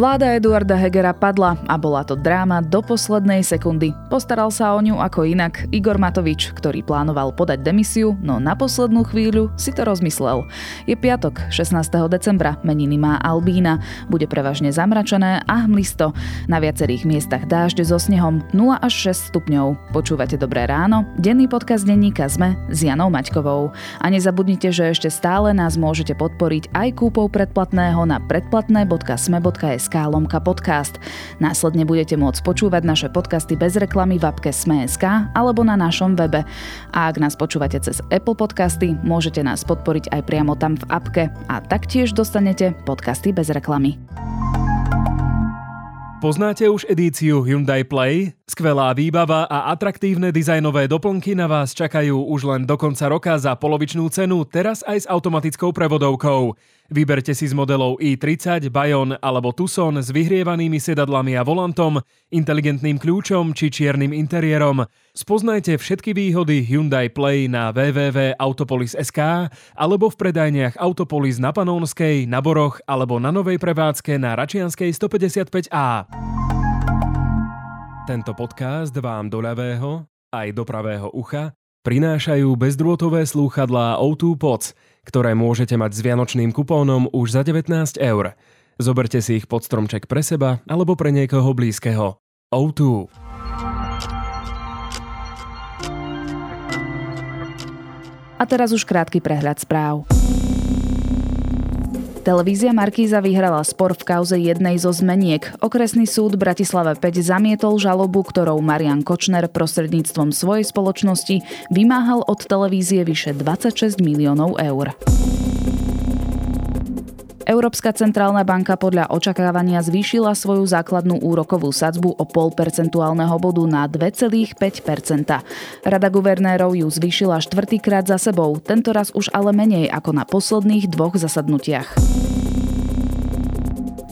Vláda Eduarda Hegera padla a bola to dráma do poslednej sekundy. Postaral sa o ňu ako inak Igor Matovič, ktorý plánoval podať demisiu, no na poslednú chvíľu si to rozmyslel. Je piatok, 16. decembra, meniny má Albína. Bude prevažne zamračené a hmlisto. Na viacerých miestach dážď so snehom 0 až 6 stupňov. Počúvate Dobré ráno? Denný podcast denníka ZME s Janou Maťkovou. A nezabudnite, že ešte stále nás môžete podporiť aj kúpou predplatného na predplatné.sme.sk SK lomka podcast. Následne budete môcť počúvať naše podcasty bez reklamy v apke Sme.sk alebo na našom webe. A ak nás počúvate cez Apple podcasty, môžete nás podporiť aj priamo tam v apke a taktiež dostanete podcasty bez reklamy. Poznáte už edíciu Hyundai Play? Skvelá výbava a atraktívne dizajnové doplnky na vás čakajú už len do konca roka za polovičnú cenu, teraz aj s automatickou prevodovkou. Vyberte si z modelov i30, Bayon alebo Tucson s vyhrievanými sedadlami a volantom, inteligentným kľúčom či čiernym interiérom. Spoznajte všetky výhody Hyundai Play na www.autopolis.sk alebo v predajniach Autopolis na Panónskej, na Boroch alebo na novej prevádzke na Račianskej 155A. Tento podcast vám do ľavého aj do pravého ucha prinášajú bezdrôtové slúchadlá O2 Pods – ktoré môžete mať s vianočným kupónom už za 19 eur. Zoberte si ich pod stromček pre seba alebo pre niekoho blízkeho. O2. A teraz už krátky prehľad správ. Televízia Markíza vyhrala spor v kauze jednej zo zmeniek. Okresný súd Bratislava 5 zamietol žalobu, ktorou Marian Kočner prostredníctvom svojej spoločnosti vymáhal od televízie vyše 26 miliónov eur. Európska centrálna banka podľa očakávania zvýšila svoju základnú úrokovú sadzbu o pol percentuálneho bodu na 2,5% Rada guvernérov ju zvýšila štvrtýkrát za sebou, tentoraz už ale menej ako na posledných dvoch zasadnutiach.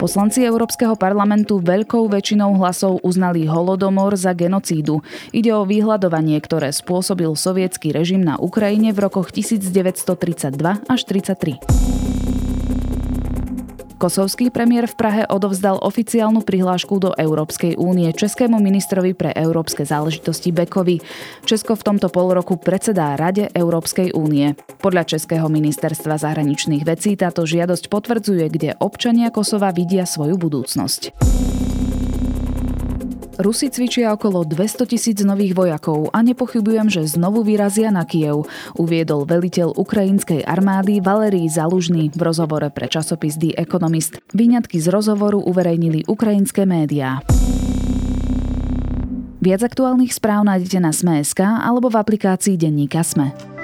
Poslanci Európskeho parlamentu veľkou väčšinou hlasov uznali holodomor za genocídu. Ide o vyhľadovanie, ktoré spôsobil sovietský režim na Ukrajine v rokoch 1932 až 1933. Kosovský premiér v Prahe odovzdal oficiálnu prihlášku do Európskej únie českému ministrovi pre európske záležitosti Bekovi. Česko v tomto pol roku predsedá Rade Európskej únie. Podľa Českého ministerstva zahraničných vecí táto žiadosť potvrdzuje, kde občania Kosova vidia svoju budúcnosť. Rusi cvičia okolo 200 tisíc nových vojakov a nepochybujem, že znovu vyrazia na Kiev, uviedol veliteľ ukrajinskej armády Valerij Zalužný v rozhovore pre časopis The Economist. Výňatky z rozhovoru uverejnili ukrajinské médiá. Viac aktuálnych správ nájdete na Sme.sk alebo v aplikácii Denníka Sme.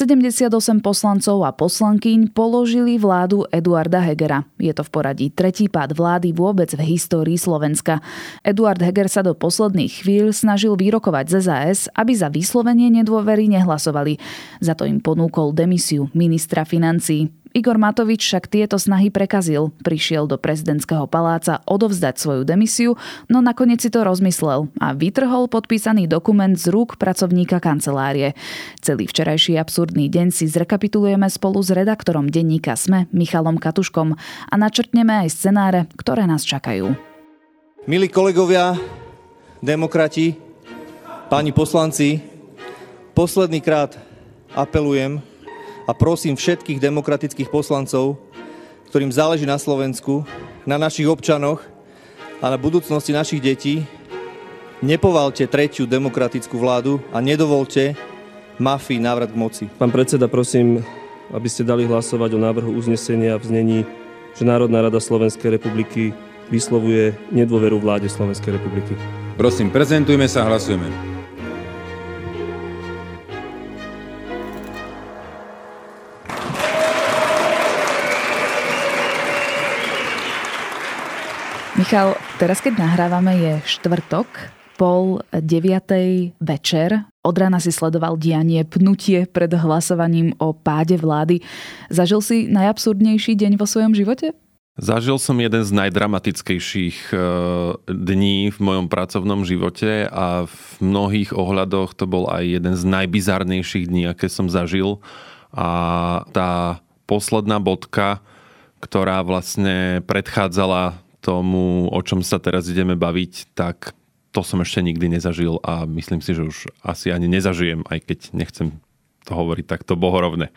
78 poslancov a poslankyň položili vládu Eduarda Hegera. Je to v poradí tretí pád vlády vôbec v histórii Slovenska. Eduard Heger sa do posledných chvíľ snažil vyrokovať z SAS, aby za vyslovenie nedôvery nehlasovali. Za to im ponúkol demisiu ministra financií. Igor Matovič však tieto snahy prekazil. Prišiel do prezidentského paláca odovzdať svoju demisiu, no nakoniec si to rozmyslel a vytrhol podpísaný dokument z rúk pracovníka kancelárie. Celý včerajší absurdný deň si zrekapitulujeme spolu s redaktorom denníka SME Michalom Katuškom a načrtneme aj scenáre, ktoré nás čakajú. Milí kolegovia, demokrati, páni poslanci, posledný krát apelujem a prosím všetkých demokratických poslancov, ktorým záleží na Slovensku, na našich občanoch a na budúcnosti našich detí, nepovalte tretiu demokratickú vládu a nedovolte mafii návrat k moci. Pán predseda, prosím, aby ste dali hlasovať o návrhu uznesenia v znení, že Národná rada Slovenskej republiky vyslovuje nedôveru vláde Slovenskej republiky. Prosím, prezentujme sa, hlasujeme. Michal, teraz keď nahrávame je štvrtok, pol deviatej večer. Od rána si sledoval dianie, pnutie pred hlasovaním o páde vlády. Zažil si najabsurdnejší deň vo svojom živote? Zažil som jeden z najdramatickejších eh, dní v mojom pracovnom živote a v mnohých ohľadoch to bol aj jeden z najbizarnejších dní, aké som zažil. A tá posledná bodka, ktorá vlastne predchádzala tomu, o čom sa teraz ideme baviť, tak to som ešte nikdy nezažil a myslím si, že už asi ani nezažijem, aj keď nechcem to hovoriť takto bohorovne.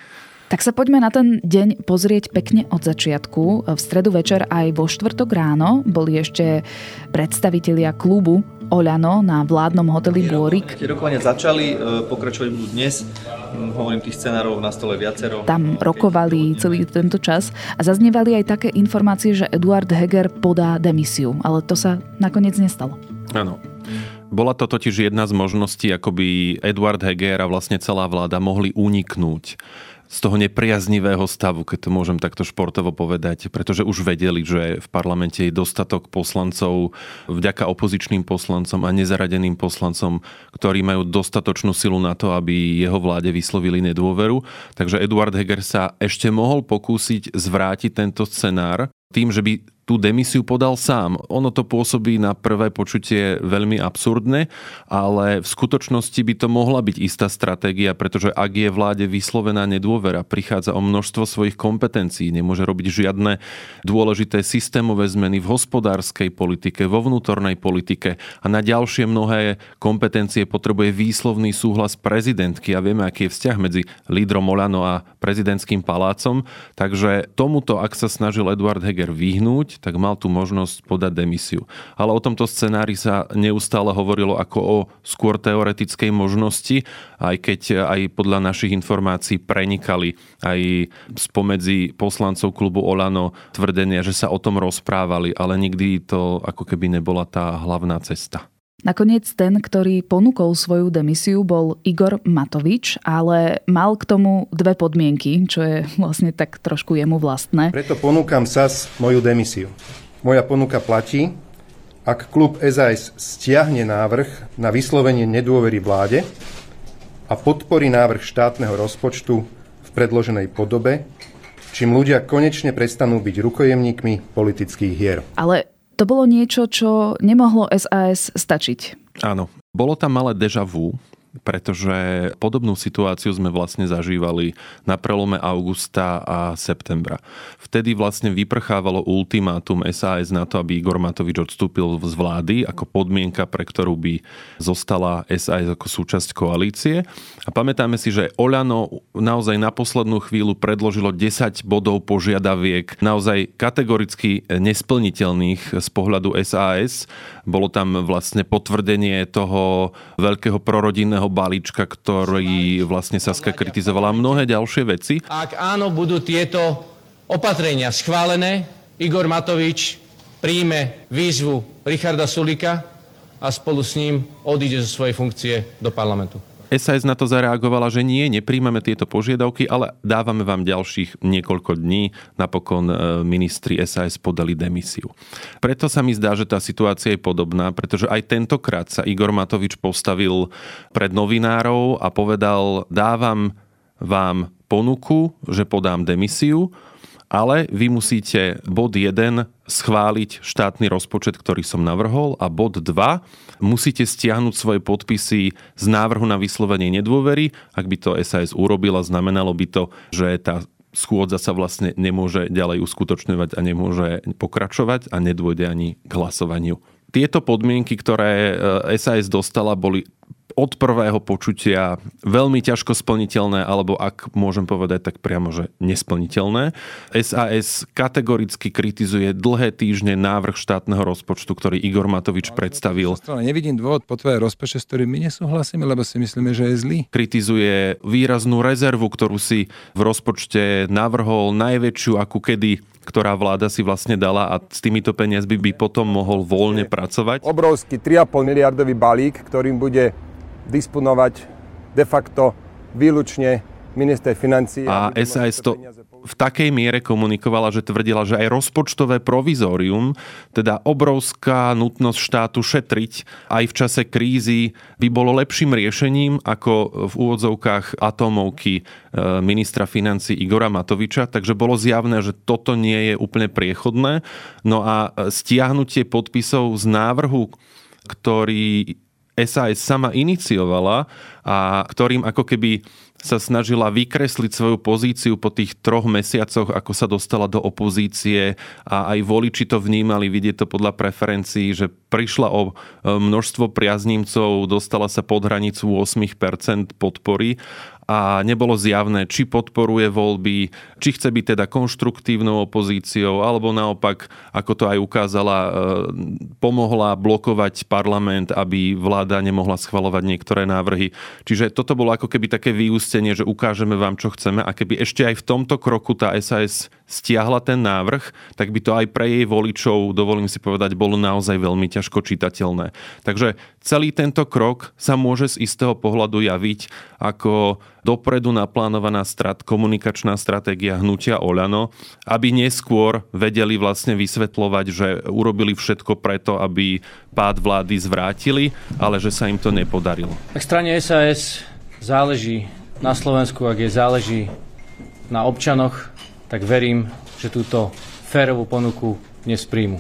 Tak sa poďme na ten deň pozrieť pekne od začiatku. V stredu večer aj vo štvrtok ráno boli ešte predstavitelia klubu Oľano na vládnom hoteli Bôrik. Tie rokovania začali, e, pokračovať budú dnes. Hm, hovorím tých scenárov na stole viacero. Tam rokovali celý tento čas a zaznievali aj také informácie, že Eduard Heger podá demisiu, ale to sa nakoniec nestalo. Áno. Bola to totiž jedna z možností, ako by Eduard Heger a vlastne celá vláda mohli uniknúť z toho nepriaznivého stavu, keď to môžem takto športovo povedať, pretože už vedeli, že v parlamente je dostatok poslancov vďaka opozičným poslancom a nezaradeným poslancom, ktorí majú dostatočnú silu na to, aby jeho vláde vyslovili nedôveru. Takže Eduard Heger sa ešte mohol pokúsiť zvrátiť tento scenár tým, že by tú demisiu podal sám. Ono to pôsobí na prvé počutie veľmi absurdne, ale v skutočnosti by to mohla byť istá stratégia, pretože ak je vláde vyslovená nedôvera, prichádza o množstvo svojich kompetencií, nemôže robiť žiadne dôležité systémové zmeny v hospodárskej politike, vo vnútornej politike a na ďalšie mnohé kompetencie potrebuje výslovný súhlas prezidentky a vieme, aký je vzťah medzi lídrom Olano a prezidentským palácom. Takže tomuto, ak sa snažil Eduard Heger vyhnúť, tak mal tú možnosť podať demisiu. Ale o tomto scenári sa neustále hovorilo ako o skôr teoretickej možnosti, aj keď aj podľa našich informácií prenikali aj spomedzi poslancov klubu Olano tvrdenia, že sa o tom rozprávali, ale nikdy to ako keby nebola tá hlavná cesta. Nakoniec ten, ktorý ponúkol svoju demisiu, bol Igor Matovič, ale mal k tomu dve podmienky, čo je vlastne tak trošku jemu vlastné. Preto ponúkam SAS moju demisiu. Moja ponuka platí, ak klub SAS stiahne návrh na vyslovenie nedôvery vláde a podporí návrh štátneho rozpočtu v predloženej podobe, čím ľudia konečne prestanú byť rukojemníkmi politických hier. Ale to bolo niečo, čo nemohlo SAS stačiť. Áno, bolo tam malé deja vu, pretože podobnú situáciu sme vlastne zažívali na prelome augusta a septembra. Vtedy vlastne vyprchávalo ultimátum SAS na to, aby Igor Matovič odstúpil z vlády ako podmienka, pre ktorú by zostala SAS ako súčasť koalície. A pamätáme si, že Oľano naozaj na poslednú chvíľu predložilo 10 bodov požiadaviek naozaj kategoricky nesplniteľných z pohľadu SAS. Bolo tam vlastne potvrdenie toho veľkého prorodinného daňového balíčka, ktorý vlastne Saska kritizovala mnohé ďalšie veci. Ak áno, budú tieto opatrenia schválené, Igor Matovič príjme výzvu Richarda Sulika a spolu s ním odíde zo svojej funkcie do parlamentu. SAS na to zareagovala, že nie, nepríjmame tieto požiadavky, ale dávame vám ďalších niekoľko dní. Napokon e, ministri SAS podali demisiu. Preto sa mi zdá, že tá situácia je podobná, pretože aj tentokrát sa Igor Matovič postavil pred novinárov a povedal, dávam vám ponuku, že podám demisiu, ale vy musíte bod 1 schváliť štátny rozpočet, ktorý som navrhol a bod 2 musíte stiahnuť svoje podpisy z návrhu na vyslovenie nedôvery. Ak by to SAS urobila, znamenalo by to, že tá schôdza sa vlastne nemôže ďalej uskutočňovať a nemôže pokračovať a nedôjde ani k hlasovaniu. Tieto podmienky, ktoré SAS dostala, boli od prvého počutia veľmi ťažko splniteľné, alebo ak môžem povedať tak priamo, že nesplniteľné. SAS kategoricky kritizuje dlhé týždne návrh štátneho rozpočtu, ktorý Igor Matovič predstavil. Nevidím dôvod tvojej rozpočet, s ktorým my nesúhlasíme, lebo si myslíme, že je zlý. Kritizuje výraznú rezervu, ktorú si v rozpočte navrhol najväčšiu, akú kedy ktorá vláda si vlastne dala a s týmito peniazmi by potom mohol voľne pracovať. Obrovský 3,5 miliardový balík, ktorým bude disponovať de facto výlučne minister financí. A SAS to v takej miere komunikovala, že tvrdila, že aj rozpočtové provizórium, teda obrovská nutnosť štátu šetriť aj v čase krízy, by bolo lepším riešením ako v úvodzovkách atómovky e, ministra financí Igora Matoviča, takže bolo zjavné, že toto nie je úplne priechodné. No a stiahnutie podpisov z návrhu, ktorý SAS sama iniciovala a ktorým ako keby sa snažila vykresliť svoju pozíciu po tých troch mesiacoch, ako sa dostala do opozície a aj voliči to vnímali, vidieť to podľa preferencií, že prišla o e, množstvo priaznimcov, dostala sa pod hranicu 8% podpory a nebolo zjavné, či podporuje voľby, či chce byť teda konštruktívnou opozíciou, alebo naopak, ako to aj ukázala, e, pomohla blokovať parlament, aby vláda nemohla schvalovať niektoré návrhy. Čiže toto bolo ako keby také vyústenie, že ukážeme vám, čo chceme a keby ešte aj v tomto kroku tá SAS stiahla ten návrh, tak by to aj pre jej voličov, dovolím si povedať, bolo naozaj veľmi ťažko čitateľné. Takže celý tento krok sa môže z istého pohľadu javiť ako dopredu naplánovaná strat, komunikačná stratégia hnutia Oľano, aby neskôr vedeli vlastne vysvetľovať, že urobili všetko preto, aby pád vlády zvrátili, ale že sa im to nepodarilo. Tak strane SAS záleží na Slovensku, ak je záleží na občanoch, tak verím, že túto férovú ponuku dnes príjmu.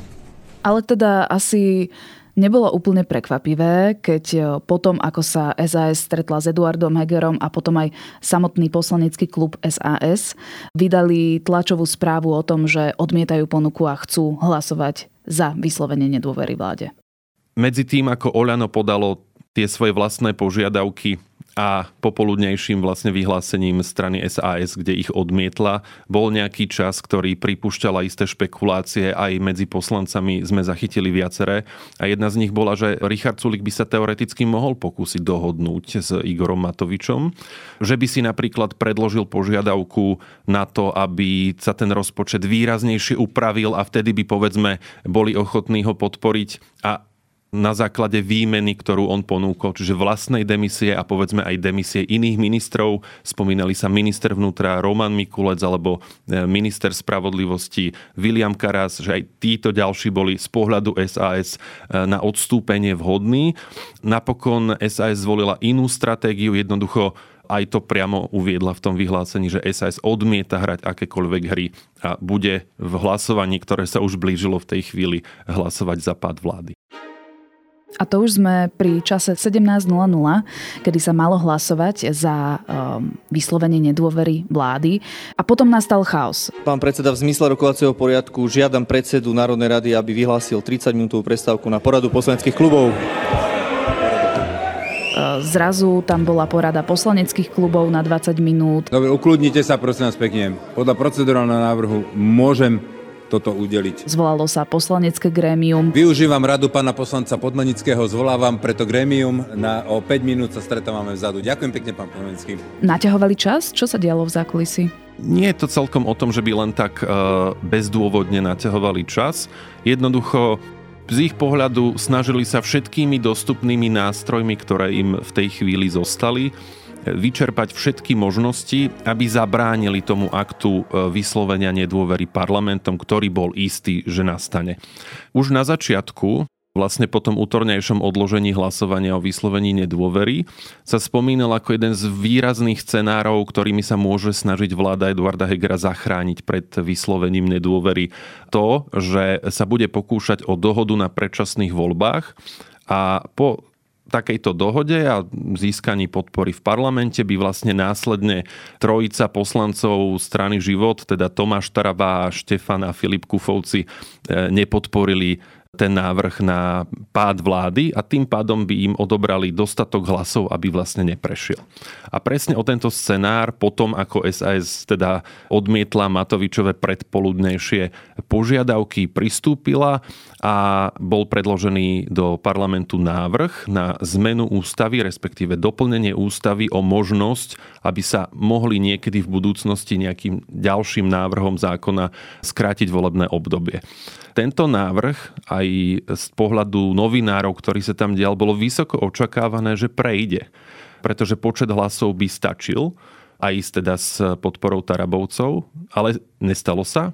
Ale teda asi nebolo úplne prekvapivé, keď e, potom, ako sa SAS stretla s Eduardom Hegerom a potom aj samotný poslanecký klub SAS vydali tlačovú správu o tom, že odmietajú ponuku a chcú hlasovať za vyslovenie nedôvery vláde. Medzi tým, ako Oľano podalo tie svoje vlastné požiadavky a popoludnejším vlastne vyhlásením strany SAS, kde ich odmietla, bol nejaký čas, ktorý pripúšťala isté špekulácie, aj medzi poslancami sme zachytili viaceré. A jedna z nich bola, že Richard Sulik by sa teoreticky mohol pokúsiť dohodnúť s Igorom Matovičom, že by si napríklad predložil požiadavku na to, aby sa ten rozpočet výraznejšie upravil a vtedy by povedzme boli ochotní ho podporiť a na základe výmeny, ktorú on ponúkol, čiže vlastnej demisie a povedzme aj demisie iných ministrov. Spomínali sa minister vnútra Roman Mikulec alebo e, minister spravodlivosti William Karas, že aj títo ďalší boli z pohľadu SAS e, na odstúpenie vhodní. Napokon SAS zvolila inú stratégiu, jednoducho aj to priamo uviedla v tom vyhlásení, že SAS odmieta hrať akékoľvek hry a bude v hlasovaní, ktoré sa už blížilo v tej chvíli, hlasovať za pád vlády. A to už sme pri čase 17.00, kedy sa malo hlasovať za um, vyslovenie nedôvery vlády. A potom nastal chaos. Pán predseda, v zmysle rokovacieho poriadku žiadam predsedu Národnej rady, aby vyhlásil 30-minútovú prestávku na poradu poslaneckých klubov. Uh, zrazu tam bola porada poslaneckých klubov na 20 minút. Dobre, ukludnite sa, prosím vás pekne. Podľa procedurálneho návrhu môžem toto udeliť. Zvolalo sa poslanecké grémium. Využívam radu pána poslanca Podmanického, zvolávam preto grémium. Na, o 5 minút sa stretávame vzadu. Ďakujem pekne, pán Podmanický. Naťahovali čas? Čo sa dialo v zákulisi? Nie je to celkom o tom, že by len tak uh, bezdôvodne naťahovali čas. Jednoducho z ich pohľadu snažili sa všetkými dostupnými nástrojmi, ktoré im v tej chvíli zostali, vyčerpať všetky možnosti, aby zabránili tomu aktu e, vyslovenia nedôvery parlamentom, ktorý bol istý, že nastane. Už na začiatku vlastne po tom útornejšom odložení hlasovania o vyslovení nedôvery sa spomínal ako jeden z výrazných scenárov, ktorými sa môže snažiť vláda Eduarda Hegera zachrániť pred vyslovením nedôvery to, že sa bude pokúšať o dohodu na predčasných voľbách a po takejto dohode a získaní podpory v parlamente by vlastne následne trojica poslancov strany Život, teda Tomáš Taraba, Štefan a Filip Kufovci, e, nepodporili ten návrh na pád vlády a tým pádom by im odobrali dostatok hlasov, aby vlastne neprešiel. A presne o tento scenár potom, ako SAS teda odmietla Matovičové predpoludnejšie požiadavky, pristúpila a bol predložený do parlamentu návrh na zmenu ústavy, respektíve doplnenie ústavy o možnosť, aby sa mohli niekedy v budúcnosti nejakým ďalším návrhom zákona skrátiť volebné obdobie. Tento návrh aj z pohľadu novinárov, ktorí sa tam dial, bolo vysoko očakávané, že prejde, pretože počet hlasov by stačil a ísť teda s podporou Tarabovcov, ale nestalo sa.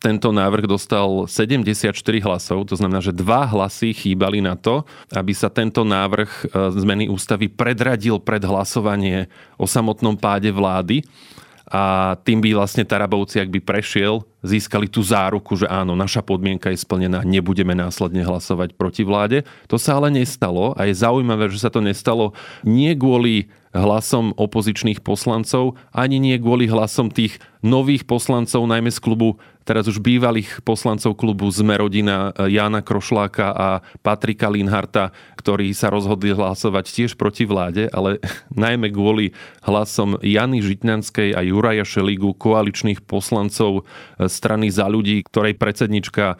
Tento návrh dostal 74 hlasov, to znamená, že dva hlasy chýbali na to, aby sa tento návrh e, zmeny ústavy predradil pred hlasovanie o samotnom páde vlády a tým by vlastne Tarabovci, ak by prešiel, získali tú záruku, že áno, naša podmienka je splnená, nebudeme následne hlasovať proti vláde. To sa ale nestalo a je zaujímavé, že sa to nestalo nie kvôli hlasom opozičných poslancov, ani nie kvôli hlasom tých nových poslancov, najmä z klubu teraz už bývalých poslancov klubu Sme rodina e, Jána Krošláka a Patrika Linharta, ktorí sa rozhodli hlasovať tiež proti vláde, ale najmä kvôli hlasom Jany Žitňanskej a Juraja Šeligu, koaličných poslancov e, strany za ľudí, ktorej predsednička e,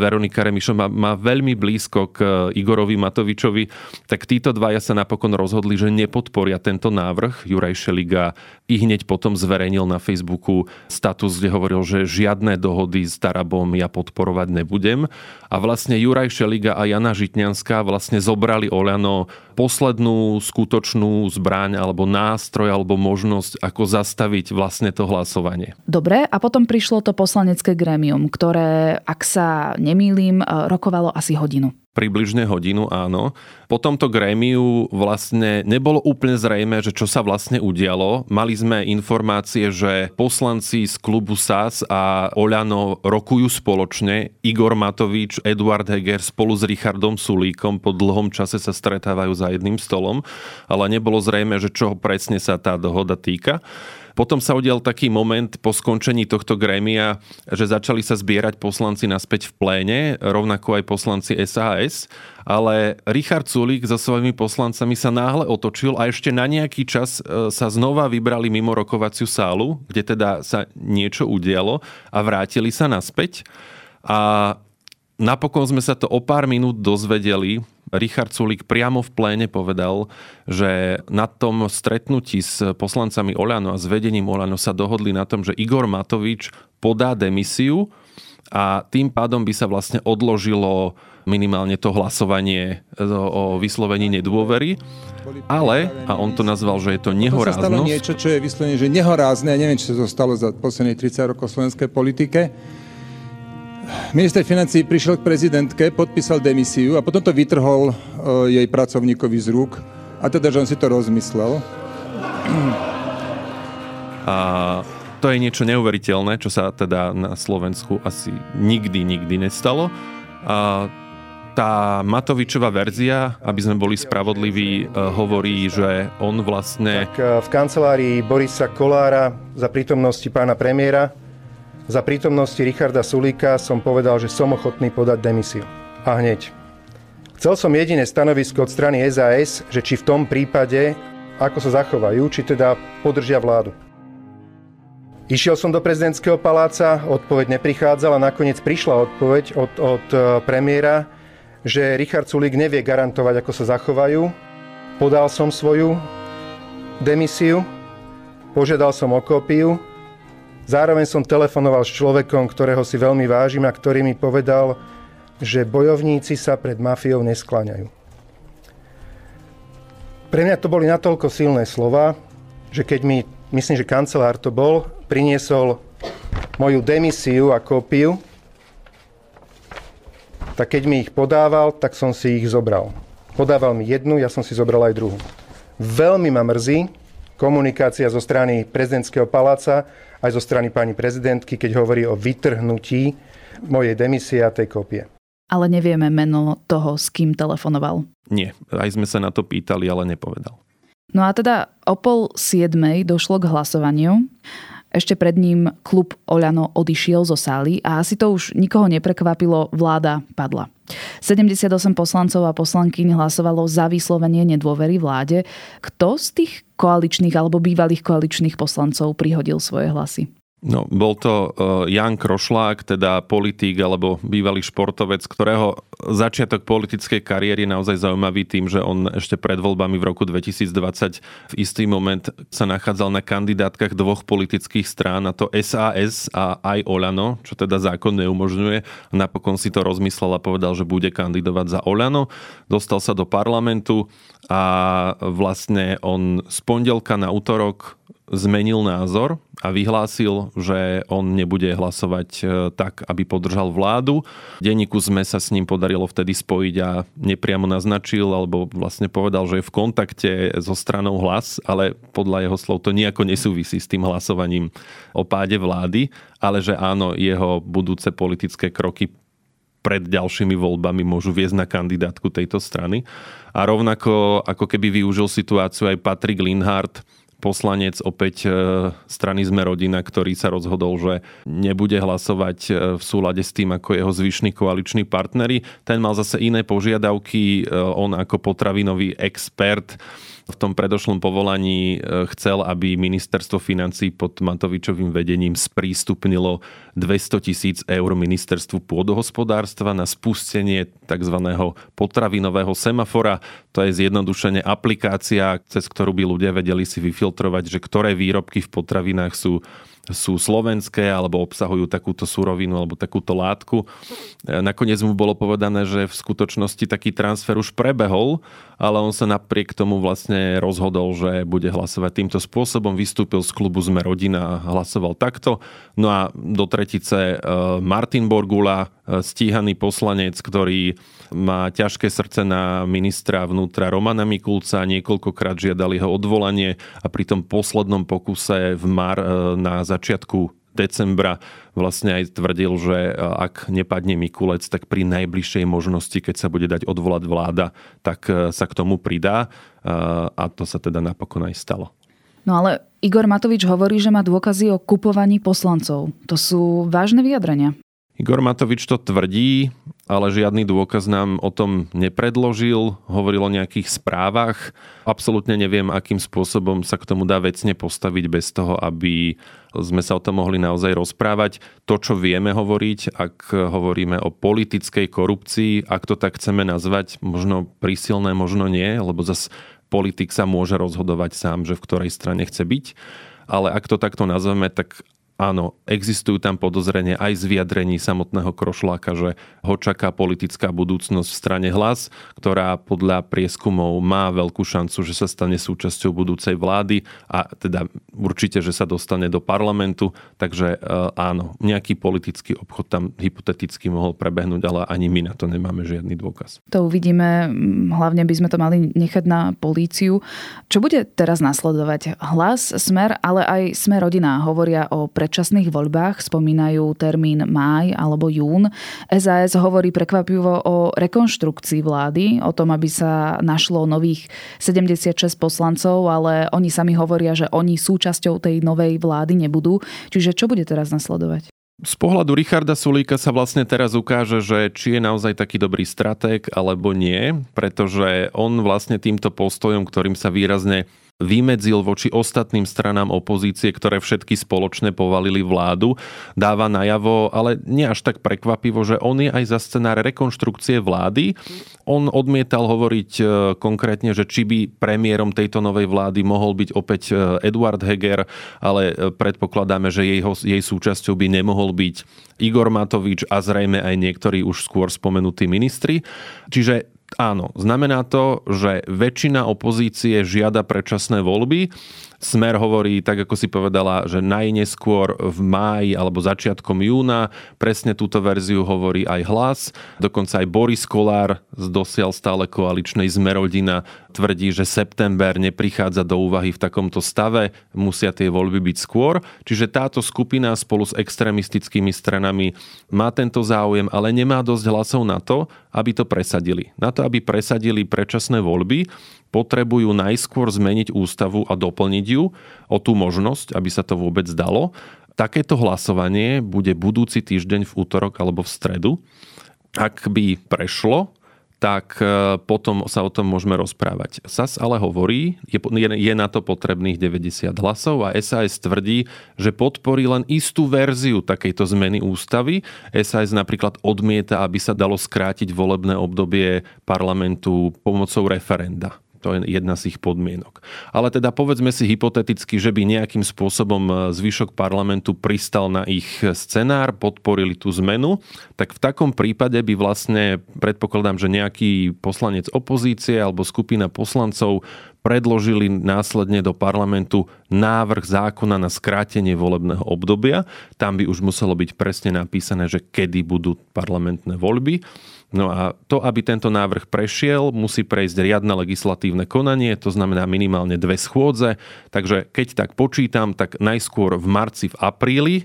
Veronika Remišo má, má veľmi blízko k Igorovi Matovičovi, tak títo dvaja sa napokon rozhodli, že nepodporia tento návrh. Juraj Šeliga i hneď potom zverejnil na Facebooku status, kde hovoril, že žiadne do dohody s Tarabom ja podporovať nebudem. A vlastne Juraj Šeliga a Jana Žitňanská vlastne zobrali Oľano poslednú skutočnú zbraň alebo nástroj alebo možnosť, ako zastaviť vlastne to hlasovanie. Dobre, a potom prišlo to poslanecké grémium, ktoré, ak sa nemýlim, rokovalo asi hodinu. Približne hodinu, áno. Po tomto grémiu vlastne nebolo úplne zrejme, že čo sa vlastne udialo. Mali sme informácie, že poslanci z klubu SAS a Oľano rokujú spoločne. Igor Matovič, Eduard Heger spolu s Richardom Sulíkom po dlhom čase sa stretávajú za jedným stolom, ale nebolo zrejme, že čo presne sa tá dohoda týka. Potom sa udial taký moment po skončení tohto grémia, že začali sa zbierať poslanci naspäť v pléne, rovnako aj poslanci SAS, ale Richard Sulík so svojimi poslancami sa náhle otočil a ešte na nejaký čas e, sa znova vybrali mimo rokovaciu sálu, kde teda sa niečo udialo a vrátili sa naspäť. A napokon sme sa to o pár minút dozvedeli, Richard Sulik priamo v pléne povedal, že na tom stretnutí s poslancami Oľano a s vedením Oľano sa dohodli na tom, že Igor Matovič podá demisiu a tým pádom by sa vlastne odložilo minimálne to hlasovanie o vyslovení nedôvery. Ale, a on to nazval, že je to nehoráznosť. To sa stalo niečo, čo je vyslovene, že nehorázne. Ja neviem, či sa to stalo za posledných 30 rokov v slovenskej politike Minister financí prišiel k prezidentke, podpísal demisiu a potom to vytrhol uh, jej pracovníkovi z rúk. A teda, že on si to rozmyslel. A to je niečo neuveriteľné, čo sa teda na Slovensku asi nikdy, nikdy nestalo. A tá Matovičová verzia, aby sme boli spravodliví, e, hovorí, že on vlastne... Tak e, v kancelárii Borisa Kolára za prítomnosti pána premiéra za prítomnosti Richarda Sulíka som povedal, že som ochotný podať demisiu. A hneď. Chcel som jediné stanovisko od strany SAS, že či v tom prípade, ako sa zachovajú, či teda podržia vládu. Išiel som do prezidentského paláca, odpoveď neprichádzala, nakoniec prišla odpoveď od, od e, premiéra, že Richard Sulík nevie garantovať, ako sa zachovajú. Podal som svoju demisiu, požiadal som o kópiu, Zároveň som telefonoval s človekom, ktorého si veľmi vážim a ktorý mi povedal, že bojovníci sa pred mafiou neskláňajú. Pre mňa to boli natoľko silné slova, že keď mi, myslím, že kancelár to bol, priniesol moju demisiu a kópiu, tak keď mi ich podával, tak som si ich zobral. Podával mi jednu, ja som si zobral aj druhú. Veľmi ma mrzí komunikácia zo strany prezidentského paláca, aj zo strany pani prezidentky, keď hovorí o vytrhnutí mojej demisie a tej kópie. Ale nevieme meno toho, s kým telefonoval. Nie, aj sme sa na to pýtali, ale nepovedal. No a teda o pol siedmej došlo k hlasovaniu. Ešte pred ním klub Oľano odišiel zo sály a asi to už nikoho neprekvapilo, vláda padla. 78 poslancov a poslankyň hlasovalo za vyslovenie nedôvery vláde. Kto z tých koaličných alebo bývalých koaličných poslancov prihodil svoje hlasy? No, bol to e, Jan Krošlák, teda politík alebo bývalý športovec, ktorého začiatok politickej kariéry je naozaj zaujímavý tým, že on ešte pred voľbami v roku 2020 v istý moment sa nachádzal na kandidátkach dvoch politických strán, a to SAS a aj Olano, čo teda zákon neumožňuje. Napokon si to rozmyslel a povedal, že bude kandidovať za Olano. Dostal sa do parlamentu a vlastne on z pondelka na útorok zmenil názor a vyhlásil, že on nebude hlasovať e, tak, aby podržal vládu. Denníku sme sa s ním podarilo vtedy spojiť a nepriamo naznačil, alebo vlastne povedal, že je v kontakte so stranou hlas, ale podľa jeho slov to nejako nesúvisí s tým hlasovaním o páde vlády, ale že áno, jeho budúce politické kroky pred ďalšími voľbami môžu viesť na kandidátku tejto strany. A rovnako ako keby využil situáciu aj Patrick Linhardt, poslanec opäť e, strany Sme rodina, ktorý sa rozhodol, že nebude hlasovať e, v súlade s tým, ako jeho zvyšní koaliční partnery. Ten mal zase iné požiadavky. E, on ako potravinový expert v tom predošlom povolaní chcel, aby ministerstvo financí pod Matovičovým vedením sprístupnilo 200 tisíc eur ministerstvu pôdohospodárstva na spustenie tzv. potravinového semafora. To je zjednodušene aplikácia, cez ktorú by ľudia vedeli si vyfiltrovať, že ktoré výrobky v potravinách sú sú slovenské alebo obsahujú takúto surovinu alebo takúto látku. E, nakoniec mu bolo povedané, že v skutočnosti taký transfer už prebehol, ale on sa napriek tomu vlastne rozhodol, že bude hlasovať týmto spôsobom. Vystúpil z klubu Sme rodina a hlasoval takto. No a do tretice e, Martin Borgula, stíhaný poslanec, ktorý má ťažké srdce na ministra vnútra Romana Mikulca, niekoľkokrát žiadali jeho odvolanie a pri tom poslednom pokuse v mar na začiatku decembra vlastne aj tvrdil, že ak nepadne Mikulec, tak pri najbližšej možnosti, keď sa bude dať odvolať vláda, tak e, sa k tomu pridá a to sa teda napokon aj stalo. No ale Igor Matovič hovorí, že má dôkazy o kupovaní poslancov. To sú vážne vyjadrenia. Igor Matovič to tvrdí, ale žiadny dôkaz nám o tom nepredložil. Hovoril o nejakých správach. Absolútne neviem, akým spôsobom sa k tomu dá vecne postaviť bez toho, aby sme sa o tom mohli naozaj rozprávať. To, čo vieme hovoriť, ak hovoríme o politickej korupcii, ak to tak chceme nazvať, možno prísilné, možno nie, lebo zas politik sa môže rozhodovať sám, že v ktorej strane chce byť. Ale ak to takto nazveme, tak áno, existujú tam podozrenie aj z vyjadrení samotného Krošláka, že ho čaká politická budúcnosť v strane hlas, ktorá podľa prieskumov má veľkú šancu, že sa stane súčasťou budúcej vlády a teda určite, že sa dostane do parlamentu. Takže e, áno, nejaký politický obchod tam hypoteticky mohol prebehnúť, ale ani my na to nemáme žiadny dôkaz. To uvidíme, hlavne by sme to mali nechať na políciu. Čo bude teraz nasledovať? Hlas, smer, ale aj smer rodina hovoria o pre predčasných voľbách, spomínajú termín máj alebo jún. SAS hovorí prekvapivo o rekonštrukcii vlády, o tom, aby sa našlo nových 76 poslancov, ale oni sami hovoria, že oni súčasťou tej novej vlády nebudú. Čiže čo bude teraz nasledovať? Z pohľadu Richarda Sulíka sa vlastne teraz ukáže, že či je naozaj taký dobrý stratég alebo nie, pretože on vlastne týmto postojom, ktorým sa výrazne vymedzil voči ostatným stranám opozície, ktoré všetky spoločne povalili vládu, dáva najavo, ale nie až tak prekvapivo, že on je aj za scenár rekonštrukcie vlády. On odmietal hovoriť e, konkrétne, že či by premiérom tejto novej vlády mohol byť opäť e, Eduard Heger, ale e, predpokladáme, že jeho, jej súčasťou by nemohol byť Igor Matovič a zrejme aj niektorí už skôr spomenutí ministri. Čiže Áno, znamená to, že väčšina opozície žiada predčasné voľby Smer hovorí, tak ako si povedala, že najneskôr v máji alebo začiatkom júna. Presne túto verziu hovorí aj hlas. Dokonca aj Boris Kolár z dosiaľ stále koaličnej Zmerodina tvrdí, že september neprichádza do úvahy v takomto stave, musia tie voľby byť skôr. Čiže táto skupina spolu s extrémistickými stranami má tento záujem, ale nemá dosť hlasov na to, aby to presadili. Na to, aby presadili predčasné voľby, potrebujú najskôr zmeniť ústavu a doplniť ju o tú možnosť, aby sa to vôbec dalo. Takéto hlasovanie bude budúci týždeň v útorok alebo v stredu. Ak by prešlo, tak e, potom sa o tom môžeme rozprávať. SAS ale hovorí, je, na to potrebných 90 hlasov a SAS tvrdí, že podporí len istú verziu takejto zmeny ústavy. SAS napríklad odmieta, aby sa dalo skrátiť volebné obdobie parlamentu pomocou referenda To je jedna z ich podmienok. Ale teda povedzme si hypoteticky, že by nejakým spôsobom e, zvyšok parlamentu pristal na ich scenár, podporili tú zmenu, tak v takom prípade by vlastne, predpokladám, že nejaký poslanec opozície alebo skupina poslancov predložili následne do parlamentu návrh zákona na skrátenie volebného obdobia. Tam by už muselo byť presne napísané, že kedy budú parlamentné voľby. No a to, aby tento návrh prešiel, musí prejsť riadne legislatívne konanie, to znamená minimálne dve schôdze. Takže keď tak počítam, tak najskôr v marci, v apríli,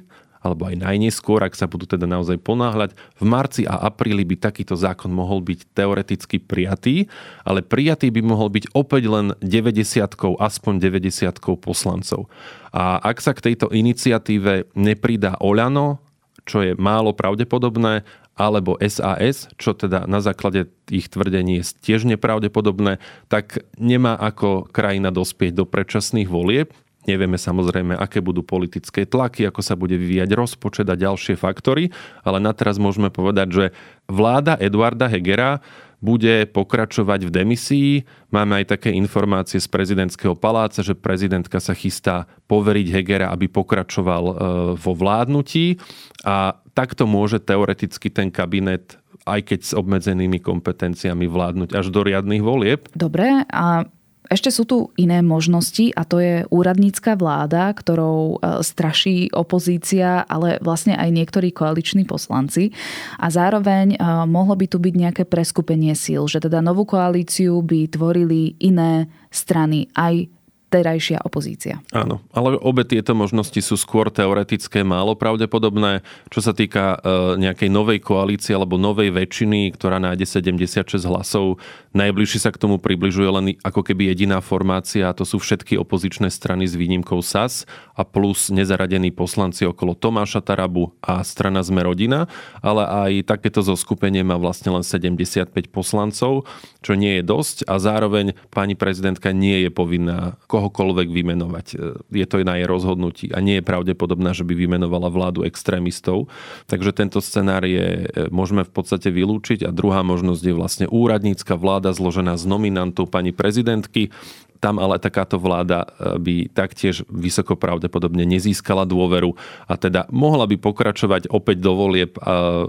alebo aj najneskôr, ak sa budú teda naozaj ponáhľať, v marci a apríli by takýto zákon mohol byť teoreticky prijatý, ale prijatý by mohol byť opäť len 90 aspoň 90 poslancov. A ak sa k tejto iniciatíve nepridá Oľano, čo je málo pravdepodobné, alebo SAS, čo teda na základe ich tvrdení je tiež nepravdepodobné, tak nemá ako krajina dospieť do predčasných volieb. Nevieme samozrejme, aké budú politické tlaky, ako sa bude vyvíjať rozpočet a ďalšie faktory, ale na teraz môžeme povedať, že vláda Eduarda Hegera bude pokračovať v demisii. Máme aj také informácie z prezidentského paláca, že prezidentka sa chystá poveriť Hegera, aby pokračoval e, vo vládnutí a takto môže teoreticky ten kabinet aj keď s obmedzenými kompetenciami vládnuť až do riadnych volieb. Dobre, a ešte sú tu iné možnosti a to je úradnícka vláda, ktorou e, straší opozícia, ale vlastne aj niektorí koaliční poslanci. A zároveň e, mohlo by tu byť nejaké preskupenie síl, že teda novú koalíciu by tvorili iné strany aj terajšia opozícia. Áno, ale obe tieto možnosti sú skôr teoretické, málo pravdepodobné. Čo sa týka e, nejakej novej koalície alebo novej väčšiny, ktorá nájde 76 hlasov, najbližšie sa k tomu približuje len ako keby jediná formácia, a to sú všetky opozičné strany s výnimkou SAS a plus nezaradení poslanci okolo Tomáša Tarabu a strana Sme rodina, ale aj takéto zoskupenie má vlastne len 75 poslancov, čo nie je dosť a zároveň pani prezidentka nie je povinná kohokoľvek vymenovať. E, je to na jej rozhodnutí a nie je pravdepodobné, že by vymenovala vládu extrémistov. Takže tento scenár je, e, môžeme v podstate vylúčiť a druhá možnosť je vlastne úradnícka vláda zložená z nominantov pani prezidentky, tam ale takáto vláda e, by taktiež vysoko pravdepodobne nezískala dôveru a teda mohla by pokračovať opäť do volieb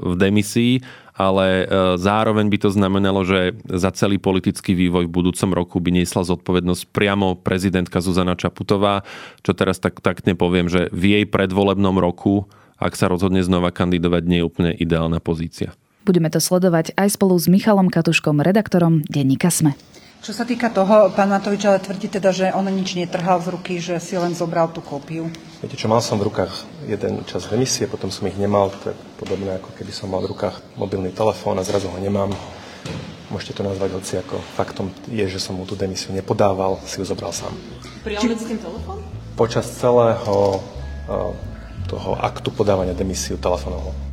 v demisii, ale e, zároveň by to znamenalo, že za celý politický vývoj v budúcom roku by niesla zodpovednosť priamo prezidentka Zuzana Čaputová, čo teraz tak, tak nepoviem, že v jej predvolebnom roku, ak sa rozhodne znova kandidovať, nie je úplne ideálna pozícia. Budeme to sledovať aj spolu s Michalom Katuškom, redaktorom Denníka Sme. Čo sa týka toho, pán Matovič ale tvrdí teda, že on nič netrhal z ruky, že si len zobral tú kópiu. Viete čo, mal som v rukách jeden čas remisie, potom som ich nemal, to je podobné ako keby som mal v rukách mobilný telefón a zrazu ho nemám. Môžete to nazvať hoci ako faktom je, že som mu tú demisiu nepodával, si ju zobral sám. Prijal medzi tým telefón? Počas celého uh, toho aktu podávania demisiu telefonoval.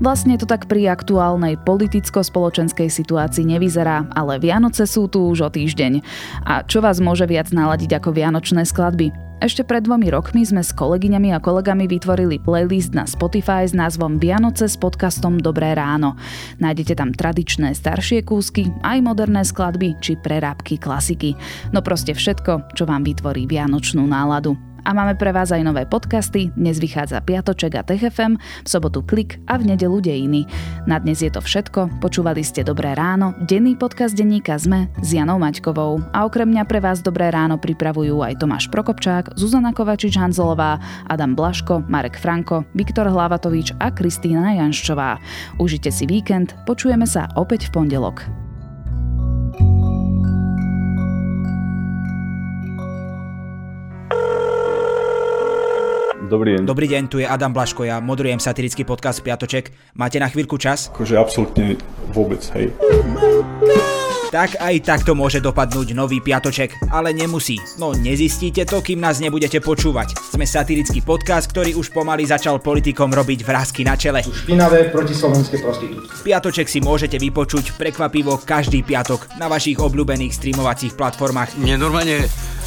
Vlastne to tak pri aktuálnej politicko-spoločenskej situácii nevyzerá, ale Vianoce sú tu už o týždeň. A čo vás môže viac naladiť ako vianočné skladby? Ešte pred dvomi rokmi sme s kolegyňami a kolegami vytvorili playlist na Spotify s názvom Vianoce s podcastom Dobré ráno. Nájdete tam tradičné staršie kúsky, aj moderné skladby či prerábky klasiky. No proste všetko, čo vám vytvorí vianočnú náladu. A máme pre vás aj nové podcasty. Dnes vychádza Piatoček a TechFM, v sobotu Klik a v nedelu Dejiny. Na dnes je to všetko. Počúvali ste Dobré ráno, denný podcast denníka ZME s Janou Maťkovou. A okrem mňa pre vás Dobré ráno pripravujú aj Tomáš Prokopčák, Zuzana Kovačič-Hanzelová, Adam Blaško, Marek Franko, Viktor Hlavatovič a Kristýna Janščová. Užite si víkend, počujeme sa opäť v pondelok. Dobrý deň. Dobrý deň, tu je Adam Blaško, ja moderujem satirický podcast Piatoček. Máte na chvíľku čas? Akože absolútne vôbec, hej. Tak aj takto môže dopadnúť nový piatoček, ale nemusí. No nezistíte to, kým nás nebudete počúvať. Sme satirický podcast, ktorý už pomaly začal politikom robiť vrázky na čele. Špinavé protislovenské prostitútky. Piatoček si môžete vypočuť prekvapivo každý piatok na vašich obľúbených streamovacích platformách. Mne normálne